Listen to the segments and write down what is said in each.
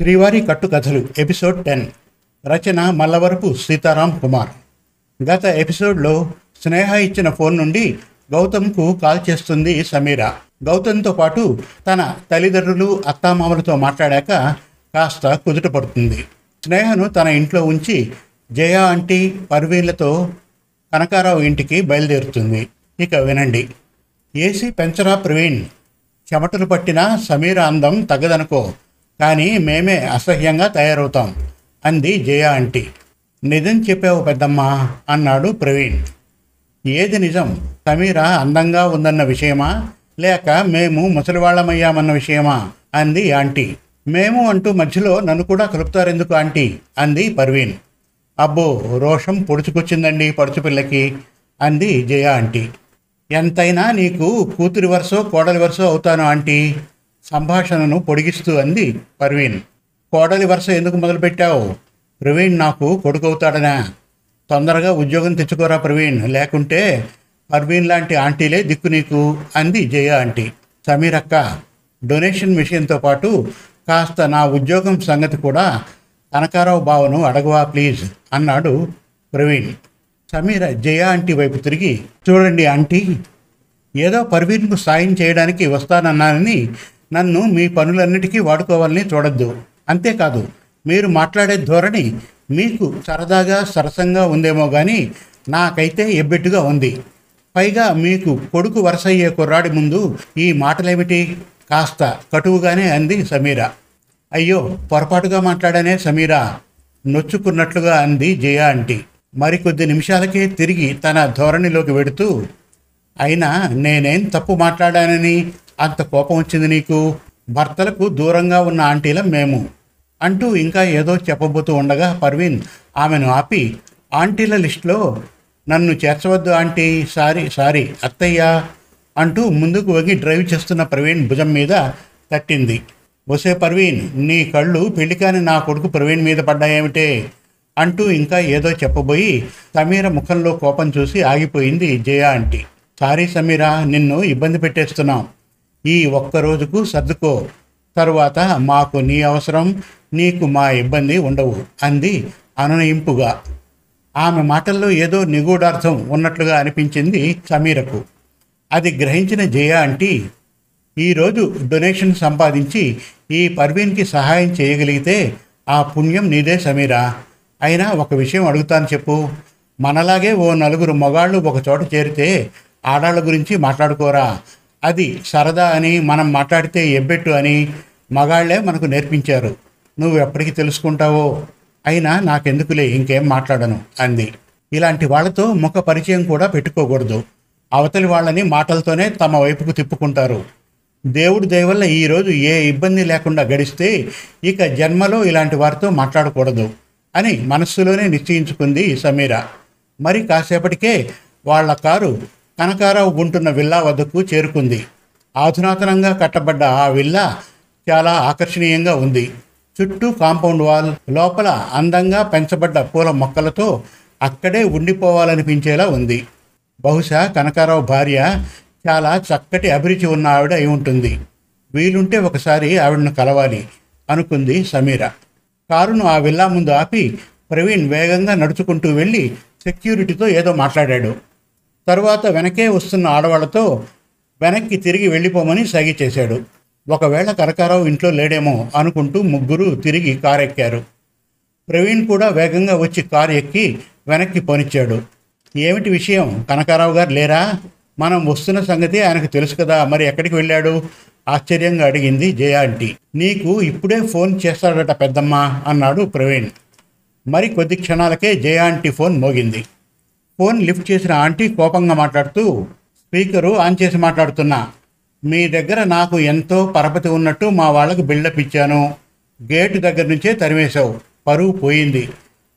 శ్రీవారి కట్టుకథలు episode ten. రచన మల్లవరపు సీతారాం కుమార్. గత ఎపిసోడ్లో స్నేహ ఇచ్చిన ఫోన్ నుండి గౌతమ్కు కాల్ చేస్తుంది సమీర. గౌతమ్తో పాటు తన తల్లిదండ్రులు అత్తామామలతో మాట్లాడాక కాస్త కుదుట పడుతుంది. స్నేహను తన ఇంట్లో ఉంచి జయ ఆంటీ పర్వీన్లతో కనకారావు ఇంటికి బయలుదేరుతుంది. ఇక వినండి. ఏసీ పెంచరా ప్రవీణ్. చెమటలు పట్టిన సమీర అందం తగ్గదనుకో కానీ మేమే అసహ్యంగా తయారవుతాం అంది జయ ఆంటీ. నిజం చెప్పావు పెద్దమ్మ అన్నాడు ప్రవీణ్. ఏది నిజం? సమీర అందంగా ఉందన్న విషయమా? లేక మేము ముసలివాళ్ళమయ్యామన్న విషయమా? అంది ఆంటీ. మేము అంటూ మధ్యలో నన్ను కూడా కలుపుతారెందుకు ఆంటీ? అంది పర్వీన్. అబ్బో రోషం పొడుచుకొచ్చిందండి పడుచుపిల్లకి అంది జయ ఆంటీ. ఎంతైనా నీకు కూతురి వరుసో కోడలి వరుసో అవుతాను ఆంటీ. సంభాషణను పొడిగిస్తూ అంది పర్వీన్. కోడలి వరుస ఎందుకు మొదలుపెట్టావు? ప్రవీణ్ నాకు కొడుకవుతాడనా? తొందరగా ఉద్యోగం తెచ్చుకోరా ప్రవీణ్. లేకుంటే పర్వీన్ లాంటి ఆంటీలే దిక్కు నీకు అంది జయ ఆంటీ. సమీరక్క డొనేషన్ విషయంతో పాటు కాస్త నా ఉద్యోగం సంగతి కూడా కనకారావు బావను అడగవా ప్లీజ్ అన్నాడు ప్రవీణ్. సమీర జయ ఆంటీ వైపు తిరిగి చూడండి ఆంటీ ఏదో పర్వీన్కు సాయం చేయడానికి వస్తానన్నానని నన్ను మీ పనులన్నిటికీ వాడుకోవాలని చూడొద్దు. అంతేకాదు మీరు మాట్లాడే ధోరణి మీకు సరదాగా సరసంగా ఉందేమో కానీ నాకైతే ఎబ్బెట్టుగా ఉంది. పైగా మీకు కొడుకు వరసయ్యే కుర్రాడి ముందు ఈ మాటలేమిటి? కాస్త కటువుగానే అంది సమీర. అయ్యో పొరపాటుగా మాట్లాడానే సమీరా? నొచ్చుకున్నట్లుగా అంది జయ ఆంటీ. మరికొద్ది నిమిషాలకే తిరిగి తన ధోరణిలోకి వెడుతూ అయినా నేనేం తప్పు మాట్లాడానని అంత కోపం వచ్చింది నీకు? భర్తలకు దూరంగా ఉన్న ఆంటీలం మేము. అంటూ ఇంకా ఏదో చెప్పబోతూ ఉండగా పర్వీన్ ఆమెను ఆపి ఆంటీల లిస్టులో నన్ను చేర్చవద్దు ఆంటీ. సారీ సారీ అత్తయ్య అంటూ ముందుకు వంగి డ్రైవ్ చేస్తున్న ప్రవీణ్ భుజం మీద తట్టింది. వసే పర్వీన్ నీ కళ్ళు పెళ్ళికాని నా కొడుకు ప్రవీణ్ మీద పడ్డాయేమిటే? అంటూ ఇంకా ఏదో చెప్పబోయి సమీర ముఖంలో కోపం చూసి ఆగిపోయింది జయ ఆంటీ. సారీ సమీరా నిన్ను ఇబ్బంది పెట్టేస్తున్నాం. ఈ ఒక్క రోజుకు సర్దుకో. తరువాత మాకు నీ అవసరం నీకు మా ఇబ్బంది ఉండవు అంది అనునయింపుగా. ఆమె మాటల్లో ఏదో నిగూఢార్థం ఉన్నట్లుగా అనిపించింది సమీరకు. అది గ్రహించిన జయ ఆంటీ ఈరోజు డొనేషన్ సంపాదించి ఈ పర్వీన్కి సహాయం చేయగలిగితే ఆ పుణ్యం నీదే సమీరా. అయినా ఒక విషయం అడుగుతాను చెప్పు. మనలాగే ఓ నలుగురు మగాళ్ళు ఒక చోట చేరితే ఆడాళ్ళ గురించి మాట్లాడుకోరా. అది సరదా అని మనం మాట్లాడితే ఎబ్బెట్టు అని మగాళ్ళే మనకు నేర్పించారు. నువ్వు ఎప్పటికీ తెలుసుకుంటావో? అయినా నాకెందుకులే ఇంకేం మాట్లాడను అంది. ఇలాంటి వాళ్ళతో ముఖ పరిచయం కూడా పెట్టుకోకూడదు. అవతలి వాళ్ళని మాటలతోనే తమ వైపుకు తిప్పుకుంటారు. దేవుడి దయవల్ల ఈరోజు ఏ ఇబ్బంది లేకుండా గడిస్తే ఇక జన్మలో ఇలాంటి వారితో మాట్లాడకూడదు అని మనస్సులోనే నిశ్చయించుకుంది సమీర. మరి కాసేపటికే వాళ్ళ కారు కనకారావు ఉంటున్న విల్లా వద్దకు చేరుకుంది. ఆధునాతనంగా కట్టబడ్డ ఆ విల్లా చాలా ఆకర్షణీయంగా ఉంది. చుట్టూ కాంపౌండ్ వాల్ లోపల అందంగా పెంచబడ్డ పూల మొక్కలతో అక్కడే ఉండిపోవాలనిపించేలా ఉంది. బహుశా కనకారావు భార్య చాలా చక్కటి అభిరుచి ఉన్న ఆవిడ అయి ఉంటుంది. వీలుంటే ఒకసారి ఆవిడను కలవాలి అనుకుంది సమీర. కారును ఆ విల్లా ముందు ఆపి ప్రవీణ్ వేగంగా నడుచుకుంటూ వెళ్ళి సెక్యూరిటీతో ఏదో మాట్లాడాడు. తరువాత వెనకే వస్తున్న ఆడవాళ్ళతో వెనక్కి తిరిగి వెళ్ళిపోమని సగి చేశాడు. ఒకవేళ కనకారావు ఇంట్లో లేడేమో అనుకుంటూ ముగ్గురు తిరిగి కారు ఎక్కారు ప్రవీణ్ కూడా వేగంగా వచ్చి కారు ఎక్కి వెనక్కి పోనిచ్చాడు. ఏమిటి విషయం? కనకారావు గారు లేరా? మనం వస్తున్న సంగతి ఆయనకు తెలుసు కదా మరి ఎక్కడికి వెళ్ళాడు? ఆశ్చర్యంగా అడిగింది జయ ఆంటీ. నీకు ఇప్పుడే ఫోన్ చేస్తాడట పెద్దమ్మ అన్నాడు ప్రవీణ్. మరి కొద్ది క్షణాలకే జయ ఆంటీ ఫోన్ మోగింది. ఫోన్ లిఫ్ట్ చేసిన ఆంటీ కోపంగా మాట్లాడుతూ స్పీకరు ఆన్ చేసి మాట్లాడుతున్నా. మీ దగ్గర నాకు ఎంతో పరపతి ఉన్నట్టు మా వాళ్ళకు బిల్డప్ ఇచ్చాను. గేటు దగ్గర నుంచే తరిమేశావు. పరువు పోయింది.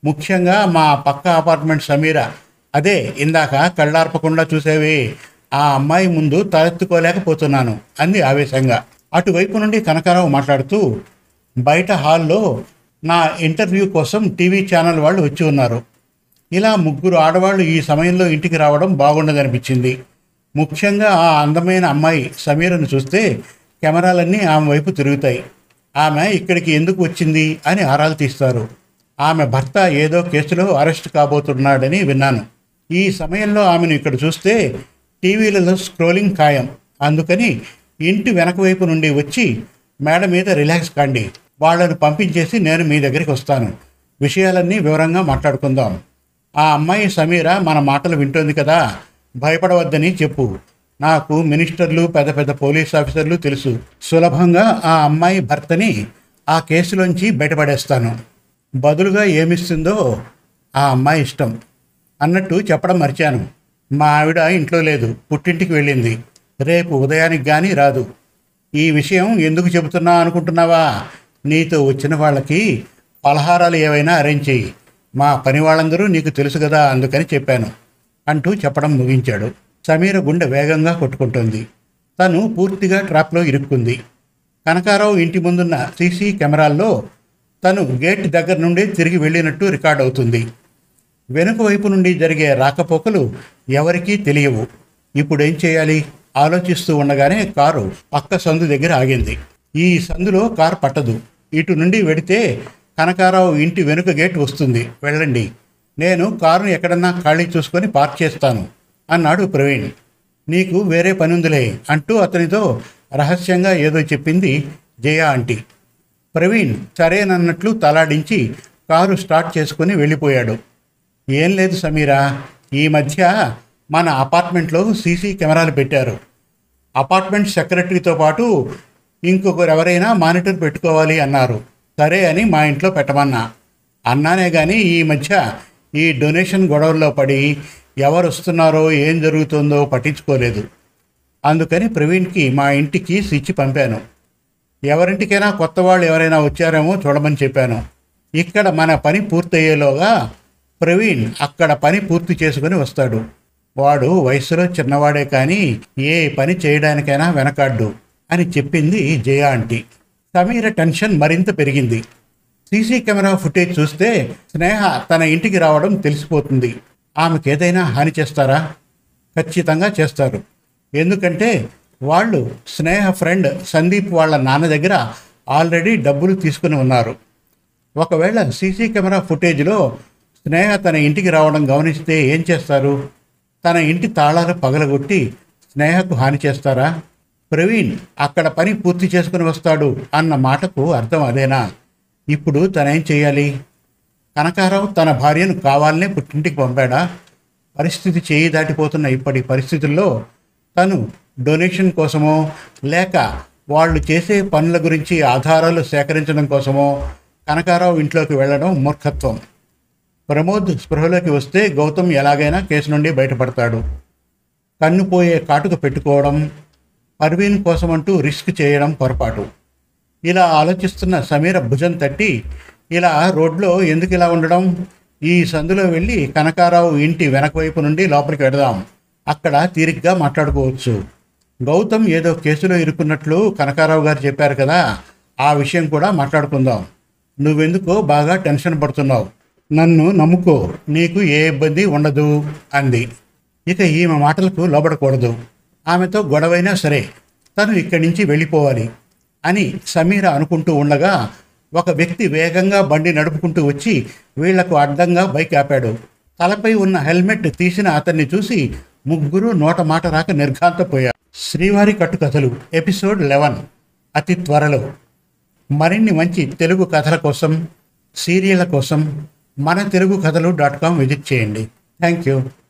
ముఖ్యంగా మా పక్క అపార్ట్మెంట్ సమీర. అదే ఇందాక కళ్ళార్పకుండా చూసేవి. ఆ అమ్మాయి ముందు తలెత్తుకోలేకపోతున్నాను అంది ఆవేశంగా. అటువైపు నుండి కనకారావు మాట్లాడుతూ బయట హాల్లో నా ఇంటర్వ్యూ కోసం టీవీ ఛానల్ వాళ్ళు వచ్చి ఉన్నారు. ఇలా ముగ్గురు ఆడవాళ్ళు ఈ సమయంలో ఇంటికి రావడం బాగుండదనిపించింది ముఖ్యంగా ఆ అందమైన అమ్మాయి సమీరను చూస్తే కెమెరాలన్నీ ఆమె వైపు తిరుగుతాయి. ఆమె ఇక్కడికి ఎందుకు వచ్చింది అని ఆరాలు తీస్తారు. ఆమె భర్త ఏదో కేసులో అరెస్ట్ కాబోతున్నాడని విన్నాను. ఈ సమయంలో ఆమెను ఇక్కడ చూస్తే టీవీలలో స్క్రోలింగ్ ఖాయం. అందుకని ఇంటి వెనక వైపు నుండి వచ్చి మేడ మీద రిలాక్స్ కాండి. వాళ్ళను పంపించేసి నేను మీ దగ్గరికి వస్తాను. విషయాలన్నీ వివరంగా మాట్లాడుకుందాం. ఆ అమ్మాయి సమీర మన మాటలు వింటోంది కదా భయపడవద్దని చెప్పు. నాకు మినిస్టర్లు పెద్ద పెద్ద పోలీస్ ఆఫీసర్లు తెలుసు. సులభంగా ఆ అమ్మాయి భర్తని ఆ కేసులోంచి బయటపడేస్తాను. బదులుగా ఏమిస్తుందో ఆ అమ్మాయి ఇష్టం అన్నట్టు చెప్పడం మర్చాను. మా ఆవిడ ఇంట్లో లేదు పుట్టింటికి వెళ్ళింది. రేపు ఉదయానికి కానీ రాదు. ఈ విషయం ఎందుకు చెబుతున్నా అనుకుంటున్నావా? నీతో వచ్చిన వాళ్ళకి పలహారాలు ఏవైనా అరేంజ్ చెయ్యి మా పని వాళ్ళందరూ నీకు తెలుసు కదా అందుకని చెప్పాను అంటూ చెప్పడం ముగించాడు. సమీర గుండె వేగంగా కొట్టుకుంటుంది. తను పూర్తిగా ట్రాప్లో ఇరుక్కుంది. కనకారావు ఇంటి ముందున్న సీసీ కెమెరాల్లో తను గేట్ దగ్గర నుండి తిరిగి వెళ్ళినట్టు రికార్డ్ అవుతుంది. వెనుక వైపు నుండి జరిగే రాకపోకలు ఎవరికీ తెలియవు. ఇప్పుడు ఏం చేయాలి? ఆలోచిస్తూ ఉండగానే కారు పక్క సందు దగ్గర ఆగింది. ఈ సందులో కారు పట్టదు. ఇటు నుండి వెడితే కనకారావు ఇంటి వెనుక గేట్ వస్తుంది. వెళ్ళండి. నేను కారును ఎక్కడన్నా ఖాళీ చూసుకొని పార్క్ చేస్తాను అన్నాడు ప్రవీణ్. నీకు వేరే పని ఉందిలే అంటూ అతనితో రహస్యంగా ఏదో చెప్పింది జయ ఆంటీ. ప్రవీణ్ సరేనన్నట్లు తలాడించి కారు స్టార్ట్ చేసుకుని వెళ్ళిపోయాడు. ఏం లేదు సమీరా. ఈ మధ్య మన అపార్ట్మెంట్లో సీసీ కెమెరాలు పెట్టారు. అపార్ట్మెంట్ సెక్రటరీతో పాటు ఇంకొకరు ఎవరైనా మానిటర్ పెట్టుకోవాలి అన్నారు. సరే అని మా ఇంట్లో పెట్టమన్నా. అన్నానే కానీ ఈ మధ్య ఈ డొనేషన్ గొడవల్లో పడి ఎవరు వస్తున్నారో ఏం జరుగుతుందో పట్టించుకోలేదు. అందుకని ప్రవీణ్కి మా ఇంటికి స్విచ్ పంపాను. ఎవరింటికైనా కొత్త వాళ్ళు ఎవరైనా వచ్చారేమో చూడమని చెప్పాను. ఇక్కడ మన పని పూర్తయ్యేలోగా ప్రవీణ్ అక్కడ పని పూర్తి చేసుకుని వస్తాడు. వాడు వయసులో చిన్నవాడే కానీ ఏ పని చేయడానికైనా వెనకాడ్డు అని చెప్పింది జయ ఆంటీ. సమీర టెన్షన్ మరింత పెరిగింది. సీసీ కెమెరా ఫుటేజ్ చూస్తే స్నేహ తన ఇంటికి రావడం తెలిసిపోతుంది. ఆమెకు ఏదైనా హాని చేస్తారా? ఖచ్చితంగా చేస్తారు. ఎందుకంటే వాళ్ళు స్నేహ ఫ్రెండ్ సందీప్ వాళ్ళ నాన్న దగ్గర ఆల్రెడీ డబ్బులు తీసుకుని ఉన్నారు. ఒకవేళ సీసీ కెమెరా ఫుటేజ్లో స్నేహ తన ఇంటికి రావడం గమనిస్తే ఏం చేస్తారు? తన ఇంటి తాళాలు పగలగొట్టి స్నేహకు హాని చేస్తారా? ప్రవీణ్ అక్కడ పని పూర్తి చేసుకుని వస్తాడు అన్న మాటకు అర్థం అదేనా? ఇప్పుడు తనేం చేయాలి? కనకారావు తన భార్యను కావాలనే పుట్టింటికి పంపాడా? పరిస్థితి చేయి దాటిపోతున్న ఇప్పటి పరిస్థితుల్లో తను డొనేషన్ కోసమో లేక వాళ్ళు చేసే పనుల గురించి ఆధారాలు సేకరించడం కోసమో కనకారావు ఇంట్లోకి వెళ్ళడం మూర్ఖత్వం. ప్రమోద్ స్పృహలోకి వస్తే గౌతమ్ ఎలాగైనా కేసు నుండి బయటపడతాడు. కన్నుపోయే కాటుకు పెట్టుకోవడం పర్వీన్ కోసమంటూ రిస్క్ చేయడం పొరపాటు. ఇలా ఆలోచిస్తున్న సమీర భుజం తట్టి ఇలా రోడ్లో ఎందుకు ఇలా ఉండడం? ఈ సందులో వెళ్ళి కనకారావు ఇంటి వెనక వైపు నుండి లోపలికి వెడదాం అక్కడ తీరిగ్గా మాట్లాడుకోవచ్చు. గౌతమ్ ఏదో కేసులో ఇరుక్కున్నట్లు కనకారావు గారు చెప్పారు కదా ఆ విషయం కూడా మాట్లాడుకుందాం. నువ్వెందుకో బాగా టెన్షన్ పడుతున్నావు. నన్ను నమ్ముకో నీకు ఏ ఇబ్బంది ఉండదు అంది. ఇక ఈమె మాటలకు లోబడకూడదు. ఆమెతో గొడవైనా సరే తను ఇక్కడి నుంచి వెళ్ళిపోవాలి అని సమీర అనుకుంటూ ఉండగా ఒక వ్యక్తి వేగంగా బండి నడుపుకుంటూ వచ్చి వీళ్ళకు అడ్డంగా బైక్ ఆపాడు. తలపై ఉన్న హెల్మెట్ తీసిన అతన్ని చూసి ముగ్గురు నోట మాట రాక నిర్ఘాంతపోయారు శ్రీవారి కట్టుకథలు ఎపిసోడ్ లెవెన్ అతి త్వరలో. మరిన్ని మంచి తెలుగు కథల కోసం సీరియళ్ళ కోసం మన Telugu Kathalu dot com visit చేయండి. Thank you.